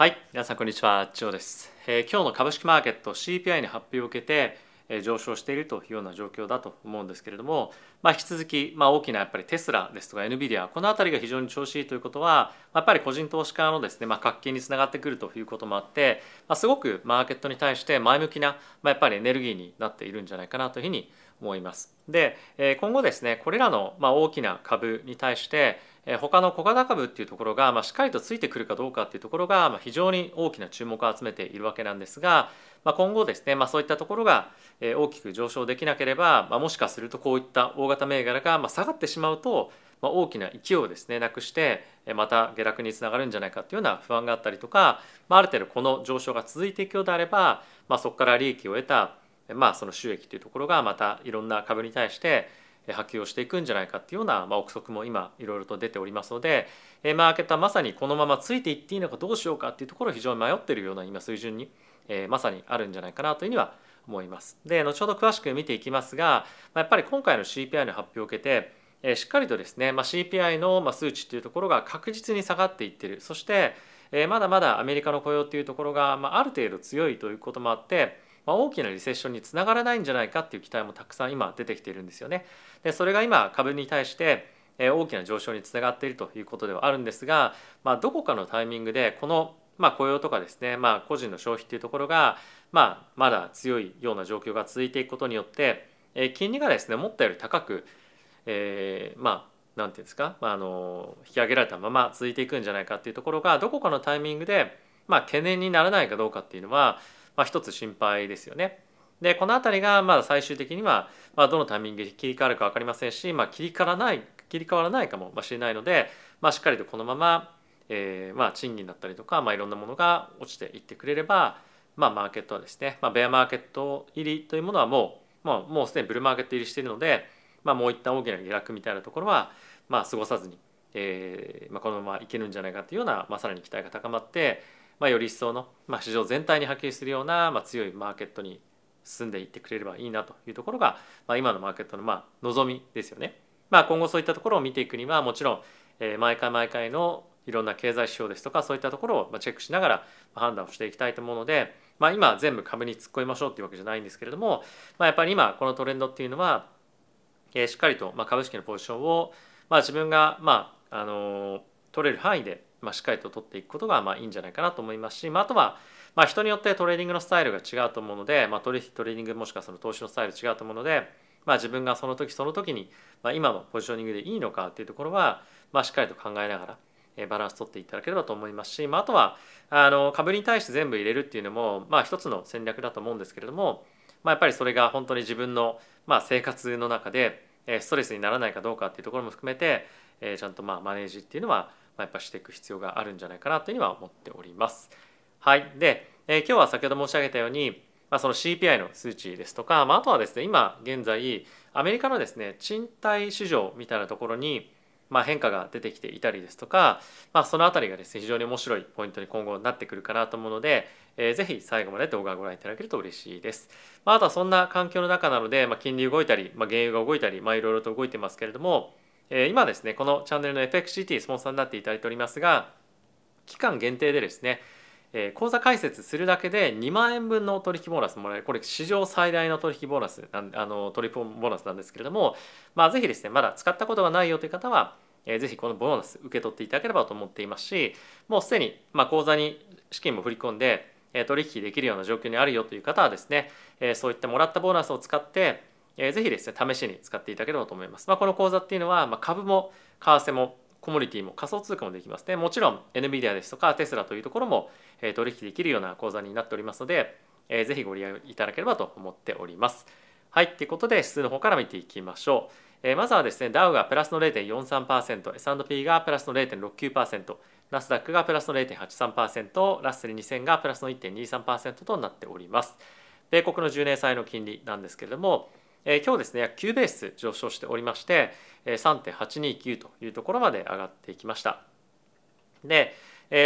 はい皆さんこんにちはジョーです、えー、今日の株式マーケット CPI の発表を受けて、えー、上昇しているというような状況だと思うんですけれども、まあ、引き続き、まあ、大きなやっぱりテスラですとか NVIDIA この辺りが非常に調子いいということはやっぱり個人投資家のですね、まあ、活気につながってくるということもあって、まあ、すごくマーケットに対して前向きな、まあ、やっぱりエネルギーになっているんじゃないかなというふうに思います。で今後ですねこれらのま大きな株に対して他の小型株っていうところがましっかりとついてくるかどうかっていうところがま非常に大きな注目を集めているわけなんですが、ま今後ですね、まそういったところが大きく上昇できなければ、まもしかするとこういった大型銘柄がま下がってしまうと、ま大きな勢いをですねなくしてまた下落につながるんじゃないかっていうような不安があったりとか、まあ、る程度この上昇が続いていくようであれば、まそこから利益を得たまあ、その収益というところがまたいろんな株に対して波及をしていくんじゃないかっていうような、まあ、憶測も今いろいろと出ておりますのでマーケットはまさにこのままついていっていいのかどうしようかっていうところを非常に迷っているような今水準に、えー、まさにあるんじゃないかなというふうには思います。で後ほど詳しく見ていきますがまあやっぱり今回の CPI の発表を受けてえしっかりとですね、まあ、CPI の数値っていうところが確実に下がっていってるそして、えまだまだアメリカの雇用っていうところが、まあ、ある程度強いということもあってまあ、大きなリセッションにつながらないんじゃないかっていう期待もたくさん今出てきているんですよね。でそれが今株に対して大きな上昇につながっているということではあるんですが、まあ、どこかのタイミングでこのまあ雇用とかですね、まあ、個人の消費っていうところが、まあ、まだ強いような状況が続いていくことによって金利がですね思ったより高く、えー、まあ何て言うんですか、まあ、あの引き上げられたまま続いていくんじゃないかっていうところがどこかのタイミングで、まあ、懸念にならないかどうかっていうのはまあ、一つ心配ですよね。でこの辺りがまあ最終的にはまあどのタイミングで切り替わるか分かりませんし、まあ、切り替わらない切り替わらないかもしれないので、まあ、しっかりとこのまま、えー、まあ賃金だったりとか、まあ、いろんなものが落ちていってくれれば、まあ、マーケットはですね、まあ、ベアマーケット入りというものはもう、まあ、もうすでにブルーマーケット入りしているので、まあ、もういった大きな下落みたいなところは、まあ、過ごさずに、えーまあ、このままいけるんじゃないかというような、まあ、さらに期待が高まってまあ、より一層の、まあ、市場全体に波及するような、まあ、強いマーケットに進んでいってくれればいいなというところが、まあ、今のマーケットのまあ望みですよね。まあ、今後そういったところを見ていくにはもちろん、えー、毎回毎回のいろんな経済指標ですとかそういったところをチェックしながら判断をしていきたいと思うので、まあ、今全部株に突っ込みましょうっていうわけじゃないんですけれども、まあ、やっぱり今このトレンドっていうのは、えー、しっかりとまあ株式のポジションを、まあ、自分がまああの取れる範囲でまあ、しっかりと取っていくことがまあいいんじゃないかなと思いますし、まあ、あとはまあ人によってトレーディングのスタイルが違うと思うので、まあ、取引トレーディングもしくはその投資のスタイル違うと思うので、まあ、自分がその時その時に、まあ、今のポジショニングでいいのかっていうところは、まあ、しっかりと考えながらバランス取っていただければと思いますし、まあ、あとはあの株に対して全部入れるっていうのも、まあ、一つの戦略だと思うんですけれども、まあ、やっぱりそれが本当に自分の、まあ、生活の中でストレスにならないかどうかっていうところも含めてちゃんとまあマネージっていうのはやっぱしていく必要があるんじゃないかなというには思っております。はい、で、えー、今日は先ほど申し上げたように、まあ、その CPI の数値ですとか、まあ、あとはですね今現在アメリカのですね賃貸市場みたいなところにまあ、変化が出てきていたりですとか、まあ、その辺りがですね非常に面白いポイントに今後なってくるかなと思うので、えー、ぜひ最後まで動画をご覧いただけると嬉しいです。まあ、あとはそんな環境の中なので、まあ、金利動いたり、まあ、原油が動いたり、まあ、いろいろと動いてますけれども、え今ですねこのチャンネルの FXCT スポンサーになっていただいておりますが期間限定でですねえ口座開設するだけで2万円分の取引ボーナスもらえるこれ史上最大の取引ボーナスあの取引ボーナスなんですけれども、まあ、ぜひですねまだ使ったことがないよという方は、えー、ぜひこのボーナス受け取っていただければと思っていますしもうすでに、まあ、口座に資金も振り込んで、え取引できるような状況にあるよという方はですね、えそういったもらったボーナスを使ってえぜひですね試しに使っていただければと思います。まあ、この講座っていうのは、まあ、株も為替もコモディティも仮想通貨もできますね。もちろん NVIDIA ですとかテスラというところも、え取引できるような講座になっておりますので、えー、ぜひご利用いただければと思っております。はい、ということで指数の方から見ていきましょう。え、まずはですね、ダウがプラスの0.43%、S&P がプラスの0.69%、ナスダックがプラスの0.83%、ラッセル2000がプラスの1.23%となっております。米国の10年債の金利なんですけれども、え、今日ですね約9ベース上昇しておりまして、3.829というところまで上がっていきました。で、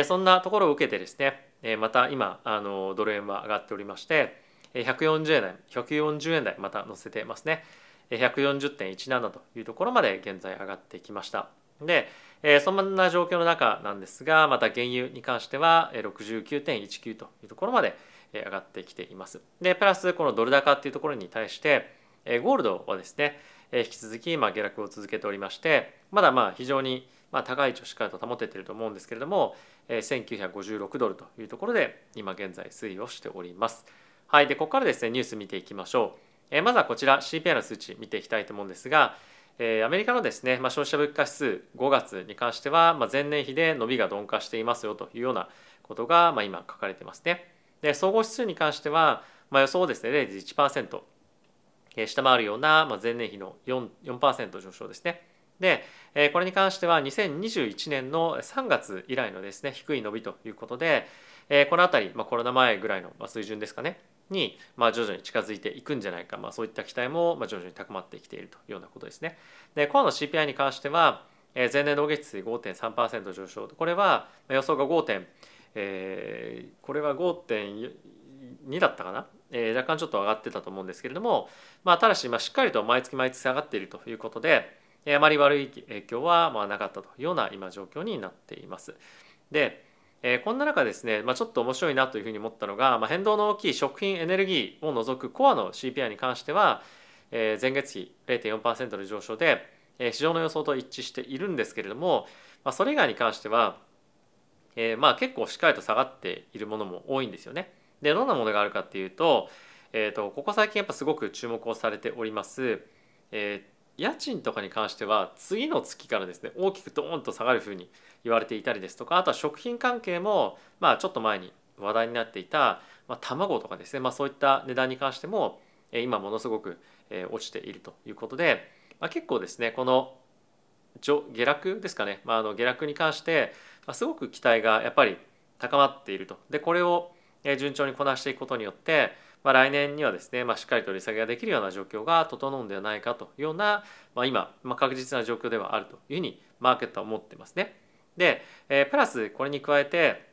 そんなところを受けてですね、また今あのドル円は上がっておりまして140円台140円台また載せてますね。140.17というところまで現在上がってきました。で、そんな状況の中なんですがまた原油に関しては69.19というところまで上がってきています。でプラスこのドル高っていうところに対してゴールドはですね引き続きま下落を続けておりましてまだまあ非常にま高い位置をしっかりと保てていると思うんですけれども1956ドルというところで今現在推移をしております。はい、でここからですねニュース見ていきましょう。まずはこちら CPI の数値見ていきたいと思うんですがアメリカのですね、ま消費者物価指数5月に関しては、ま前年比で伸びが鈍化していますよというようなことが、ま今書かれてますね。で総合指数に関しては、ま予想をですね0.1%下回るような、ま前年比の 4%, 4上昇ですね。でこれに関しては2021年の3月以来のですね低い伸びということでこの辺り、まあ、コロナ前ぐらいの水準ですかねに、まあ、徐々に近づいていくんじゃないか、まあ、そういった期待も徐々に高まってきているというようなことですね。でコアの CPI に関しては前年同月比5.3%上昇これは予想が5点、えー、これは5.2だったかな、えー、若干ちょっと上がってたと思うんですけれども、まあ、ただし、まあ、しっかりと毎月毎月下がっているということでえあまり悪い影響はまあなかったというような今状況になっています。でえー、こんな中ですね、まあ、ちょっと面白いなというふうに思ったのが、まあ、変動の大きい食品エネルギーを除くコアの CPI に関しては、えー、前月比0.4%の上昇で、えー、市場の予想と一致しているんですけれども、まあ、それ以外に関しては、えー、まあ結構しっかりと下がっているものも多いんですよね。でどんなものがあるかっていうと,、えーと、ここ最近やっぱすごく注目をされております、えー、家賃とかに関しては次の月からですね大きくドーンと下がるふうに言われていたりですとかあとは食品関係もまあちょっと前に話題になっていた、まあ、卵とかですね、まあ、そういった値段に関しても今ものすごく落ちているということで、まあ、結構ですねこの下落ですかね、まあ、あの下落に関してすごく期待がやっぱり高まっていると。でこれを順調にこなしていくことによってまあ、来年にはですね、まあ、しっかりと利下げができるような状況が整うんではないかというような、まあ、今、まあ、確実な状況ではあるというふうにマーケットは思ってますね。で、えー、プラスこれに加えて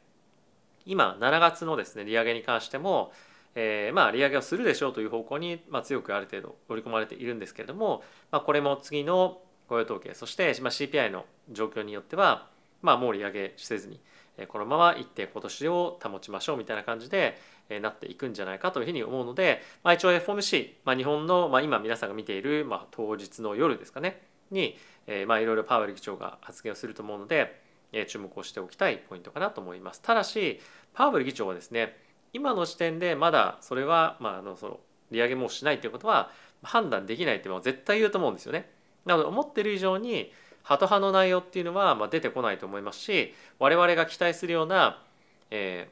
今7月のですね利上げに関しても、えー、まあ利上げをするでしょうという方向に、まあ、強くある程度織り込まれているんですけれども、まあ、これも次の雇用統計そして、まあ、CPI の状況によっては、まあ、もう利上げせずにこのまま一定今年を保ちましょうみたいな感じでなっていくんじゃないかというふうに思うので、まあ、一応 FOMC、まあ、日本の、まあ、今皆さんが見ている、まあ、当日の夜ですかねに、え、まあいろいろパウエル議長が発言をすると思うので、え、注目をしておきたいポイントかなと思います。ただしパウエル議長はですね今の時点でまだそれは、まあ、あのその利上げもしないということは判断できないって絶対言うと思うんですよね。なので思ってる以上にハト派の内容っていうのはまあ出てこないと思いますし我々が期待するような、え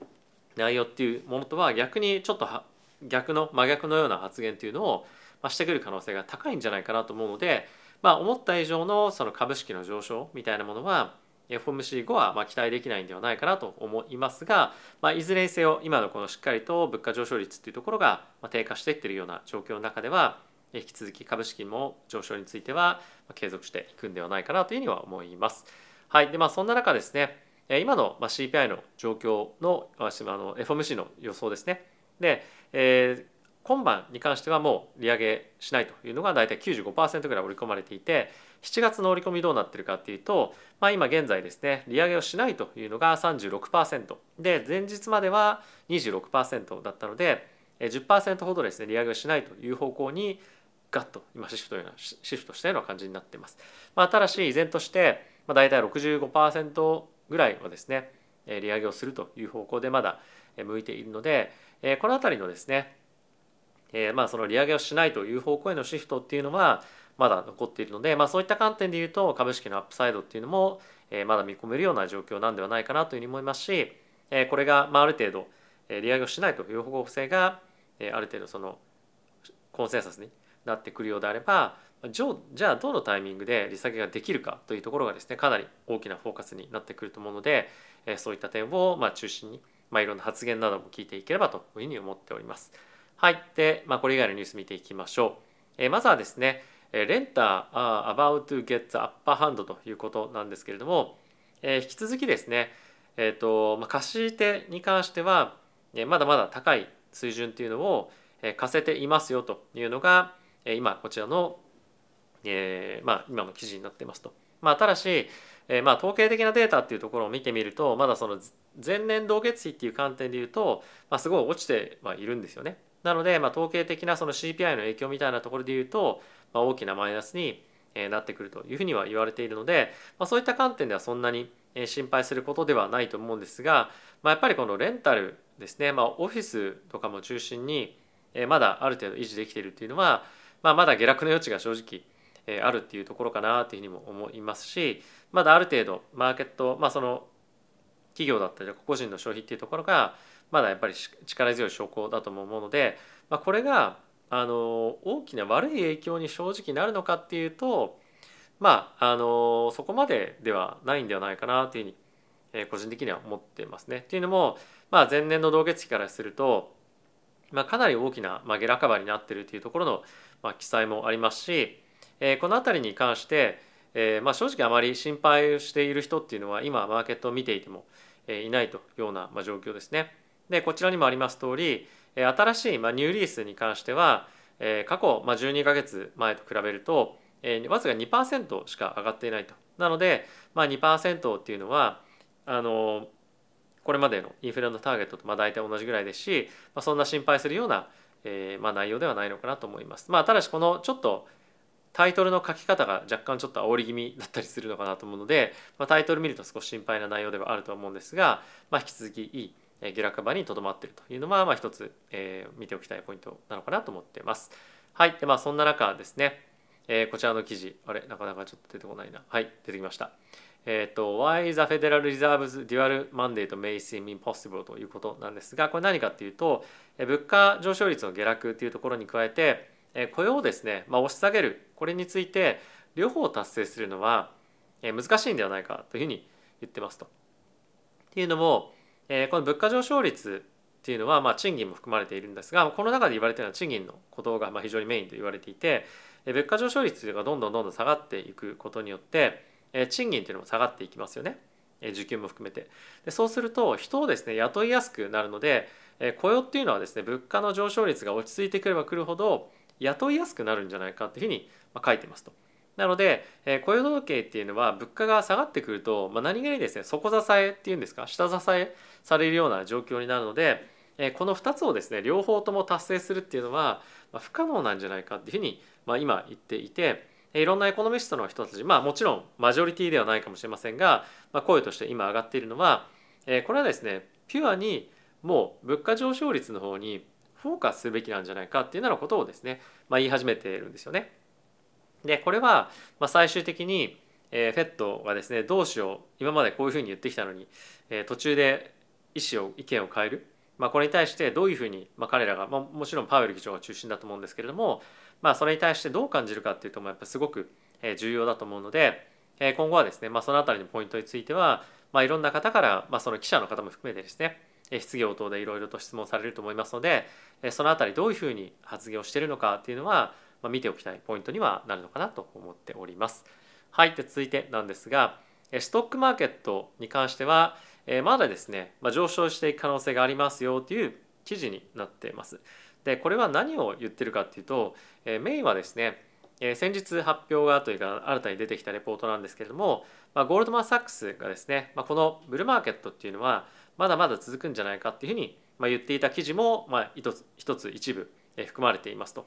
ー、内容っていうものとは逆にちょっと逆の真逆のような発言っていうのを、まあ、してくる可能性が高いんじゃないかなと思うので、まあ、思った以上のその株式の上昇みたいなものは FOMC 後はまあ期待できないんではないかなと思いますが、まあ、いずれにせよ今のこのしっかりと物価上昇率っていうところが低下していってるような状況の中では引き続き株式も上昇については継続していくんではないかなというふうには思います。はい、でまあそんな中ですね今の CPI の状況のの FOMC の予想ですね。で、えー、今晩に関してはもう利上げしないというのが大体95%ぐらい織り込まれていて7月の織り込みどうなってるかっていうと、まあ、今現在ですね利上げをしないというのが36%で前日までは26%だったので10%ほどですね利上げをしないという方向にガッと今シフトようなシフトしたような感じになっています。まあ、ただし依然として、まあ、大体65%ぐらいはですね利上げをするという方向でまだ向いているのでこの辺りのですねまあその利上げをしないという方向へのシフトっていうのはまだ残っているので、まあ、そういった観点で言うと株式のアップサイドっていうのもまだ見込めるような状況なんではないかなというふうに思いますしこれがあある程度利上げをしないという方向性がある程度そのコンセンサスになってくるようであればじゃあどのタイミングで利下げができるかというところがですねかなり大きなフォーカスになってくると思うのでそういった点をまあ中心に、まあ、いろんな発言なども聞いていければというふうに思っております。はい。で、まあ、これ以外のニュース見ていきましょう。えまずはですね、レンター about to get the upper hand ということなんですけれども、え引き続きですね、えーとまあ、貸し手に関してはまだまだ高い水準というのを貸せていますよというのが今こちらの、えー、まあ、今の記事になってますと。まあ、ただし、えー、まあ統計的なデータっていうところを見てみるとまだその前年同月比っていう観点でいうと、まあ、すごい落ちてはいるんですよね。なので、まあ、統計的なその CPI の影響みたいなところでいうと、まあ、大きなマイナスになってくるというふうには言われているので、まあ、そういった観点ではそんなに心配することではないと思うんですが、まあ、やっぱりこのレンタルですね、まあ、オフィスとかも中心にまだある程度維持できているっていうのは、まあ、まだ下落の余地が正直あるっていうところかなというふうにも思いますしまだある程度マーケット、まあ、その企業だったり個人の消費っていうところがまだやっぱり力強い証拠だとも思うので、まあ、これがあの大きな悪い影響に正直なるのかっていうとまああのそこまでではないんではないかなというふうに、え個人的には思ってますね。っていうのも、まあ、前年の同月期からすると、まあ、かなり大きな、ま、下落幅になっているというところの、まあ、記載もありますし、えー、この辺りに関して、えーまあ、正直あまり心配している人っていうのは今マーケットを見ていても、え、いないというような、まあ、状況ですね。でこちらにもあります通り新しい、まあ、ニューリースに関しては、え、過去、まあ、12か月前と比べると、え、わずか2%しか上がっていないと。なので、まあ、2%っていうのはあのこれまでのインフレのターゲットとまあ大体同じぐらいですし、まあ、そんな心配するような、えーまあ、内容ではないのかなと思います。まあ、ただしこのちょっとタイトルの書き方が若干ちょっと煽り気味だったりするのかなと思うので、まあ、タイトル見ると少し心配な内容ではあると思うんですが、まあ、引き続きいい下落場にとどまっているというのは、まあ、一つ、えー、見ておきたいポイントなのかなと思っています。はい。で、まあ、そんな中ですね、えー、こちらの記事、あれ、なかなかちょっと出てこないな。はい、出てきました。え、ー、と、Why the Federal Reserve's Dual Mandate may seem impossible ということなんですが、これ何かっていうと、物価上昇率の下落っていうところに加えて、雇用をですね、まあ、押し下げる、これについて、両方を達成するのは難しいんではないかというふうに言ってますと。っていうのも、この物価上昇率っていうのは、まあ、賃金も含まれているんですがこの中で言われているのは賃金のことが非常にメインと言われていて物価上昇率がどんどんどんどん下がっていくことによって賃金っていうのも下がっていきますよね受給も含めてでそうすると人をですね雇いやすくなるので雇用っていうのはですね物価の上昇率が落ち着いてくればくるほど雇いやすくなるんじゃないかっていうふうに書いてますと。なので、え雇用統計っていうのは物価が下がってくると、まあ、何気にですね底支えっていうんですか下支えされるような状況になるので、えこの2つをですね両方とも達成するっていうのは、ま不可能なんじゃないかっていうふうに、まあ、今言っていていろんなエコノミストの人たちまあもちろんマジョリティではないかもしれませんが、まあ、声として今上がっているのは、えこれはですねピュアにもう物価上昇率の方にフォーカスすべきなんじゃないかっていうようなことをですね、まあ、言い始めているんですよね。でこれはま最終的にえー、フェットがですねどうしよう今までこういうふうに言ってきたのに、えー、途中で意思を意見を変える、まあ、これに対してどういうふうに、まあ、彼らが、まあ、もちろんパウエル議長が中心だと思うんですけれども、まあ、それに対してどう感じるかっていうともやっぱすごく重要だと思うので、今後はですね、まあ、その辺りのポイントについては、まあ、いろんな方から、まあ、その記者の方も含めてですね質疑応答でいろいろと質問されると思いますのでその辺りどういうふうに発言をしているのかっていうのはまあ、見ておきたいポイントにはなるのかなと思っております。はい、で続いてなんですがストックマーケットに関してはえまだですね、まあ、上昇していく可能性がありますよという記事になっています。でこれは何を言ってるかっていうとえメインはですねえ先日発表がというか新たに出てきたレポートなんですけれども、まあ、ゴールドマン・サックスがですね、まあ、このブルーマーケットっていうのはまだまだ続くんじゃないかっていうふうにまあ言っていた記事もまあ一つ一つ一部含まれていますと。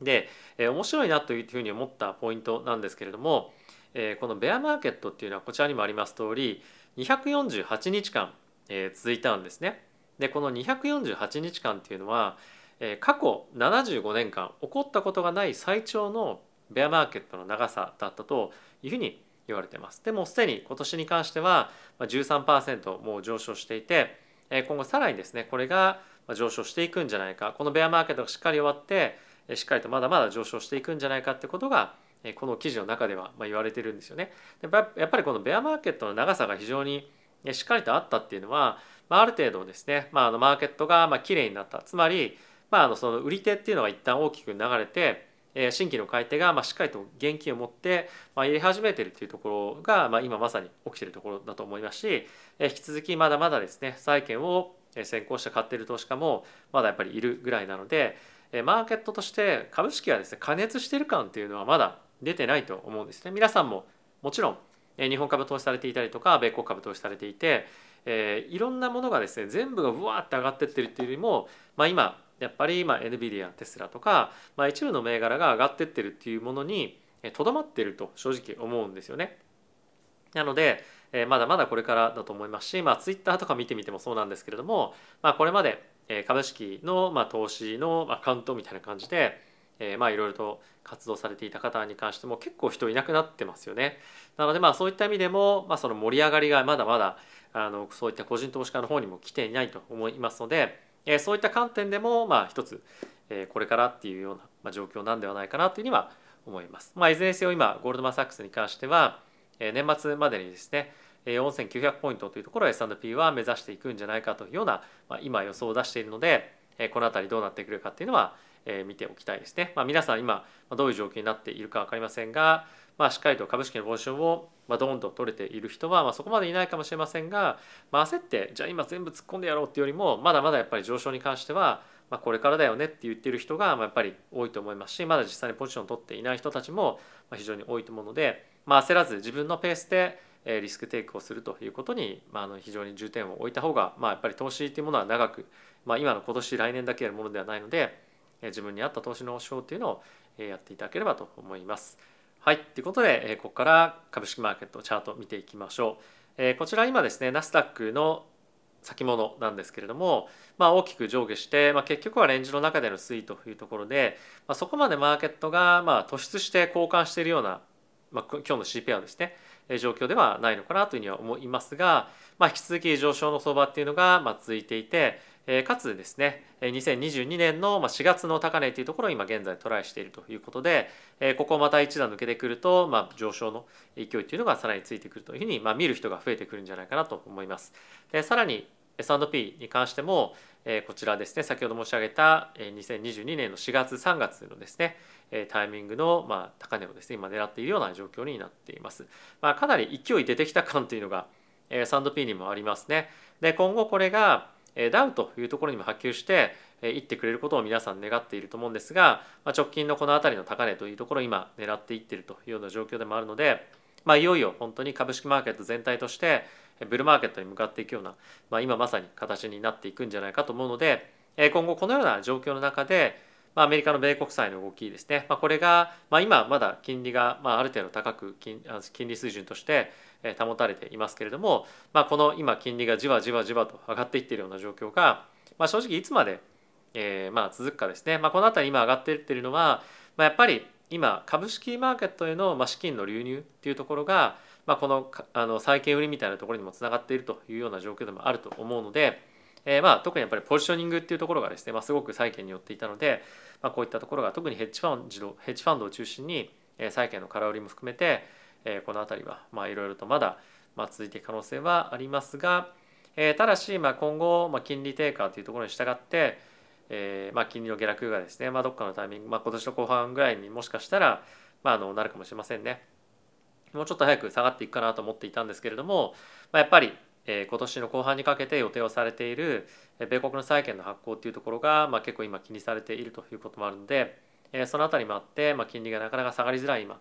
で、えー、面白いなというふうに思ったポイントなんですけれども、えー、このベアマーケットっていうのはこちらにもあります通り248日間、えー、続いたんですね。でこの248日間っていうのは、えー、過去75年間起こったことがない最長のベアマーケットの長さだったというふうに言われてます。でもすでに今年に関しては13%もう上昇していて今後さらにですねこれが上昇していくんじゃないかこのベアマーケットがしっかり終わってしっかりとまだまだ上昇していくんじゃないかってことがこの記事の中では言われてるんですよね。やっぱりこのベアマーケットの長さが非常にしっかりとあったっていうのは、あ、る程度ですね、まあ、のマーケットがまあ綺麗になったつまり、まあ、のその売り手っていうのが一旦大きく流れて新規の買い手がましっかりと現金を持ってま入れ始めてるっていうところがま今まさに起きてるところだと思いますし引き続きまだまだですね債券を先行して買ってる投資家もまだやっぱりいるぐらいなのでマーケットとして株式がですね加熱してる感っていうのはまだ出てないと思うんですね皆さんももちろん日本株投資されていたりとか米国株投資されていて、えー、いろんなものがですね全部がブワーって上がってってるっていうよりも、まあ、今やっぱりまあ NVIDIA テスラとか、まあ、一部の銘柄が上がってってるっていうものにとどまってると正直思うんですよね。なので、えー、まだまだこれからだと思いますし、まあ、Twitter とか見てみてもそうなんですけれども、まあ、これまで株式のまあ投資のアカウントみたいな感じで、えー、まあいろいろと活動されていた方に関しても結構人いなくなってますよね。なのでまあそういった意味でも、まあ、その盛り上がりがまだまだあのそういった個人投資家の方にも来ていないと思いますので、えー、そういった観点でもまあ一つ、えー、これからっていうような、状況なんではないかなというふうには思います。まあ、いずれにせよ今ゴールドマン・サックスに関しては、えー、年末までにですね4900ポイントというところを S&P は目指していくんじゃないかというような、まあ、今予想を出しているのでこの辺りどうなってくるかっていうのはえ見ておきたいですね。まあ、皆さん今どういう状況になっているか分かりませんが、まあ、しっかりと株式のポジションをドーンと取れている人はまそこまでいないかもしれませんが、まあ、焦ってじゃあ今全部突っ込んでやろうっていうよりもまだまだやっぱり上昇に関してはまこれからだよねって言ってる人がまやっぱり多いと思いますしまだ実際にポジションを取っていない人たちも非常に多いと思うので、まあ、焦らず自分のペースでリスクテイクをするということに、まあ、あの非常に重点を置いた方が、まあ、やっぱり投資というものは長く、まあ、今の今年来年だけやるものではないので自分に合った投資の手法っていうのをやっていただければと思います。はい、ということでここから株式マーケットチャート見ていきましょう。こちら今ですねナスダックの先物なんですけれども、まあ、大きく上下して、まあ、結局はレンジの中での推移というところで、まあ、そこまでマーケットがまあ突出して交換しているような、まあ、今日の CPR ですね状況ではないのかなというふうには思いますが、まあ、引き続き上昇の相場っていうのがまあ続いていてかつですね2022年の4月の高値というところを今現在トライしているということでここをまた一段抜けてくると、まあ、上昇の勢いというのがさらについてくるというふうに、まあ、見る人が増えてくるんじゃないかなと思います。でさらに S&P に関してもこちらですね先ほど申し上げた2022年の4月3月のですねタイミングのま高値をですね今狙っているような状況になっています。まあ、かなり勢い出てきた感というのが S&P にもありますね。で今後これがダウというところにも波及していってくれることを皆さん願っていると思うんですが、まあ、直近のこの辺りの高値というところを今狙っていっているというような状況でもあるので、まあ、いよいよ本当に株式マーケット全体としてブルーマーケットに向かっていくような、まあ、今まさに形になっていくんじゃないかと思うので今後このような状況の中でまあ、アメリカの米国債の動きですね、まあ、これが、まあ、今まだ金利が、まあ、ある程度高く金金利水準として保たれていますけれども、まあ、この今金利がじわじわじわと上がっていっているような状況が、まあ、正直いつまで、えー、まあ続くかですね、まあ、この辺り今上がっていっているのは、まあ、やっぱり今株式マーケットへの資金の流入っていうところが、まあ、このあの債券売りみたいなところにもつながっているというような状況でもあると思うので、えー、まあ特にやっぱりポジショニングっていうところがですね、まあ、すごく債券によっていたので、まあ、こういったところが特にヘッジファンドヘッジファンドを中心に債券の空売りも含めて、えー、この辺りはいろいろとまだまあ、続いていく可能性はありますが、えー、ただし、まあ、今後、まあ、金利低下というところに従って、えーまあ、金利の下落がですね、まあ、どっかのタイミング、まあ、今年の後半ぐらいにもしかしたら、まあ、あのなるかもしれませんね。もうちょっと早く下がっていくかなと思っていたんですけれども、まあ、やっぱり、えー、今年の後半にかけて予定をされている米国の債券の発行っていうところが、まあ、結構今気にされているということもあるので、えー、その辺りもあって、まあ、金利がなかなか下がりづらい今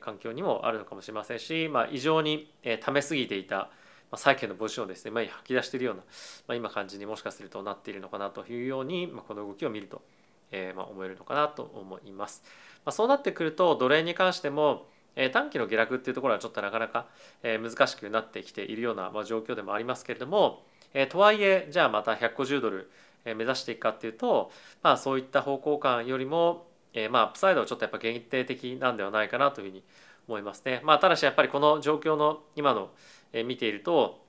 環境にもあるのかもしれませんし、まあ、異常にためすぎていた債券のポジションをですね、まあ、吐き出しているような、まあ、今感じにもしかするとなっているのかなというように、まあ、この動きを見ると、えー、まあ思えるのかなと思います。まあ、そうなってくると奴隷に関してもえ短期の下落っていうところはちょっとなかなか、え難しくなってきているような、まあ、状況でもありますけれども、えとはいえじゃあまた150ドル目指していくかっていうと、まあ、そういった方向感よりも、えまあアップサイドはちょっとやっぱ限定的なんではないかなというふうに思いますね。まあ、ただしやっぱりこの状況の今の、え見ていると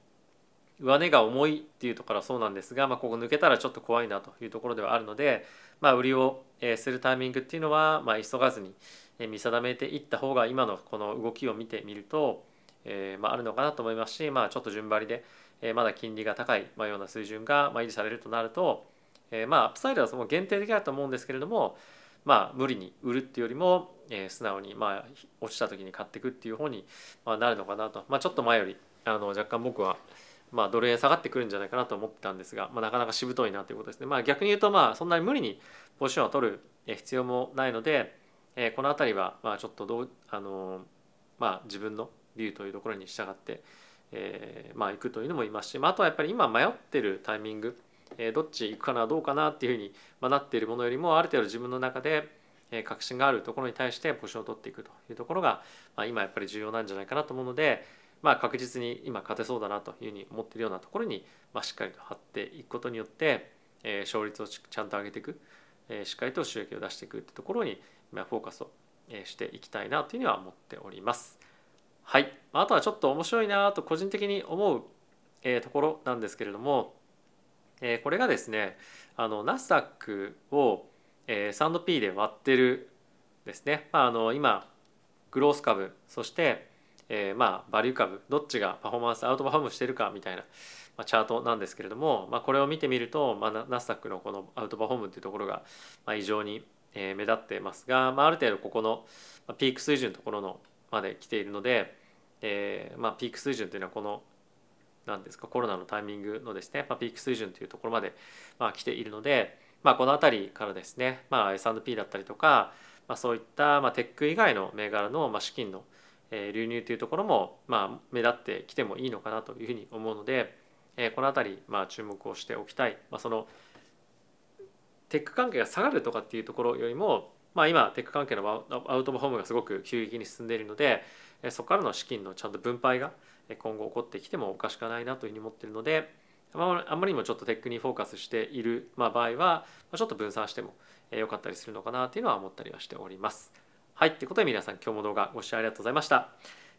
上値が重いっていうところはそうなんですが、まあ、ここ抜けたらちょっと怖いなというところではあるので、まあ、売りをするタイミングっていうのは、まあ、急がずに見定めていった方が今のこの動きを見てみると、えー、まあ、あるのかなと思いますし、まあ、ちょっと順張りで、えまだ金利が高い、まあ、ような水準がま維持されるとなると、えー、まあアップサイドはその限定的だと思うんですけれども、まあ、無理に売るっていうよりも、えー、素直に、まあ、落ちた時に買っていくっていう方に、まあ、なるのかなと、まあ、ちょっと前よりあの若干僕は、まあ、ドル円下がってくるんじゃないかなと思ってたんですが、まあ、なかなかしぶといなということですね。まあ、逆に言うと、まあ、そんなに無理にポジションを取る必要もないので、えー、この辺りは、まあ、ちょっとどう、あのまあ、自分のビューというところに従って、えー、まあ行くというのもいますし、まあ、あとはやっぱり今迷ってるタイミング、どっち行くかなどうかなっていうふうに、ま、なっているものよりもある程度自分の中で確信があるところに対してポジションを取っていくというところが、まあ、今やっぱり重要なんじゃないかなと思うので、まあ、確実に今勝てそうだなというふうに思っているようなところに、まあ、しっかりと張っていくことによって、え、勝率をちゃんと上げていく、え、しっかりと収益を出していくというところに今フォーカスをしていきたいなというふうには思っております。はい、あとはちょっと面白いなと個人的に思う、え、ところなんですけれども、え、これがですねあのナスダックを、えー、3P で割ってるですね、まあ、あの今グロース株そして、えー、まあバリュー株どっちがパフォーマンスアウトパフォームしてるかみたいな、まあ、チャートなんですけれども、まあ、これを見てみると、まあ、ナスダックのこのアウトパフォームっていうところが、まあ、異常に目立ってますが、まあ、ある程度ここのピーク水準のところのまで来ているので、えーまあ、ピーク水準というのはこの何ですかコロナのタイミングのですね、まあ、ピーク水準というところまで、まあ、来ているので、まあ、この辺りからですね、まあ、S&P だったりとか、まあ、そういった、まあ、テック以外の銘柄の、まあ、資金の流入というところも、まあ、目立ってきてもいいのかなというふうに思うので、え、この辺り、まあ、注目をしておきたい、まあ、そのテック関係が下がるとかっていうところよりも、まあ、今テック関係のアウトバフォームがすごく急激に進んでいるのでそこからの資金のちゃんと分配が今後起こってきてもおかしくないなというふうに思っているのであまりにもちょっとテックにフォーカスしている場合はちょっと分散しても良かったりするのかなというのは思ったりはしております。はい、ということで皆さん今日も動画ご視聴ありがとうございました。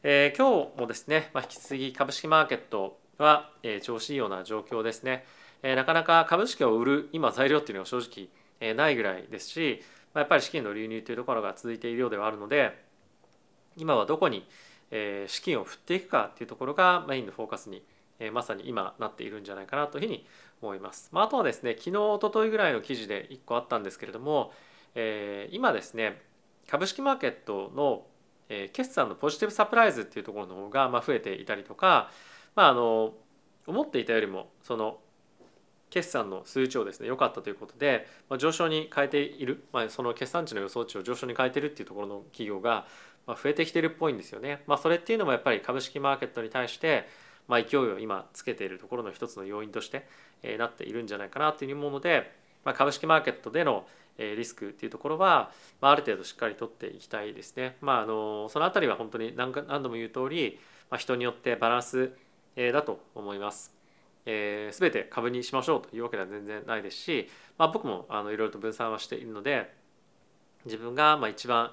えー、今日もですね、まあ、引き続き株式マーケットは、えー、調子いいような状況ですね。えー、なかなか株式を売る今材料っていうのは正直、えー、ないぐらいですし、まあ、やっぱり資金の流入というところが続いているようではあるので今はどこに、えー、資金を振っていくかっていうところがメインのフォーカスに、えー、まさに今なっているんじゃないかなというふうに思います。まあ、あとはですね昨日おとといぐらいの記事で1個あったんですけれども、えー、今ですね株式マーケットのえ決算のポジティブサプライズっていうところの方がま増えていたりとか、まあ、あの思っていたよりもその決算の数値をですね良かったということで、まあ、上昇に変えている、まあ、その決算値の予想値を上昇に変えているっていうところの企業がまあ増えてきてるっぽいんですよね。まあ、それっていうのもやっぱり株式マーケットに対してまあ勢いを今つけているところの一つの要因としてえなっているんじゃないかなというふうに思うので、まあ、株式マーケットでのリスクっていうところは、まあ、ある程度しっかり取っていきたいですね。まあ、あのその辺りは本当に何何度も言う通り、まあ、人によってバランスだと思います。えー、全て株にしましょうというわけでは全然ないですし、まあ、僕もあのいろいろと分散はしているので自分がまあ一番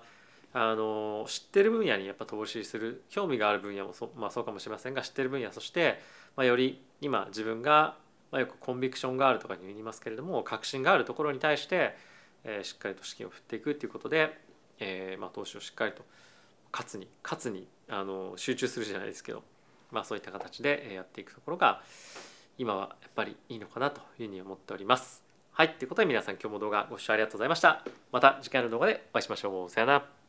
あの知ってる分野にやっぱ投資する興味がある分野もそ,、まあ、そうかもしれませんが知ってる分野そして、まあ、より今自分が、まあ、よくコンビクションがあるとかに言いますけれども確信があるところに対してえー、しっかりと資金を振っていくっていうことで、えーまあ、投資をしっかりと勝つに勝つにあの集中するじゃないですけど、まあ、そういった形でやっていくところが今はやっぱりいいのかなというふうに思っております。はい、ということで皆さん今日も動画ご視聴ありがとうございました。また次回の動画でお会いしましょう。さよなら。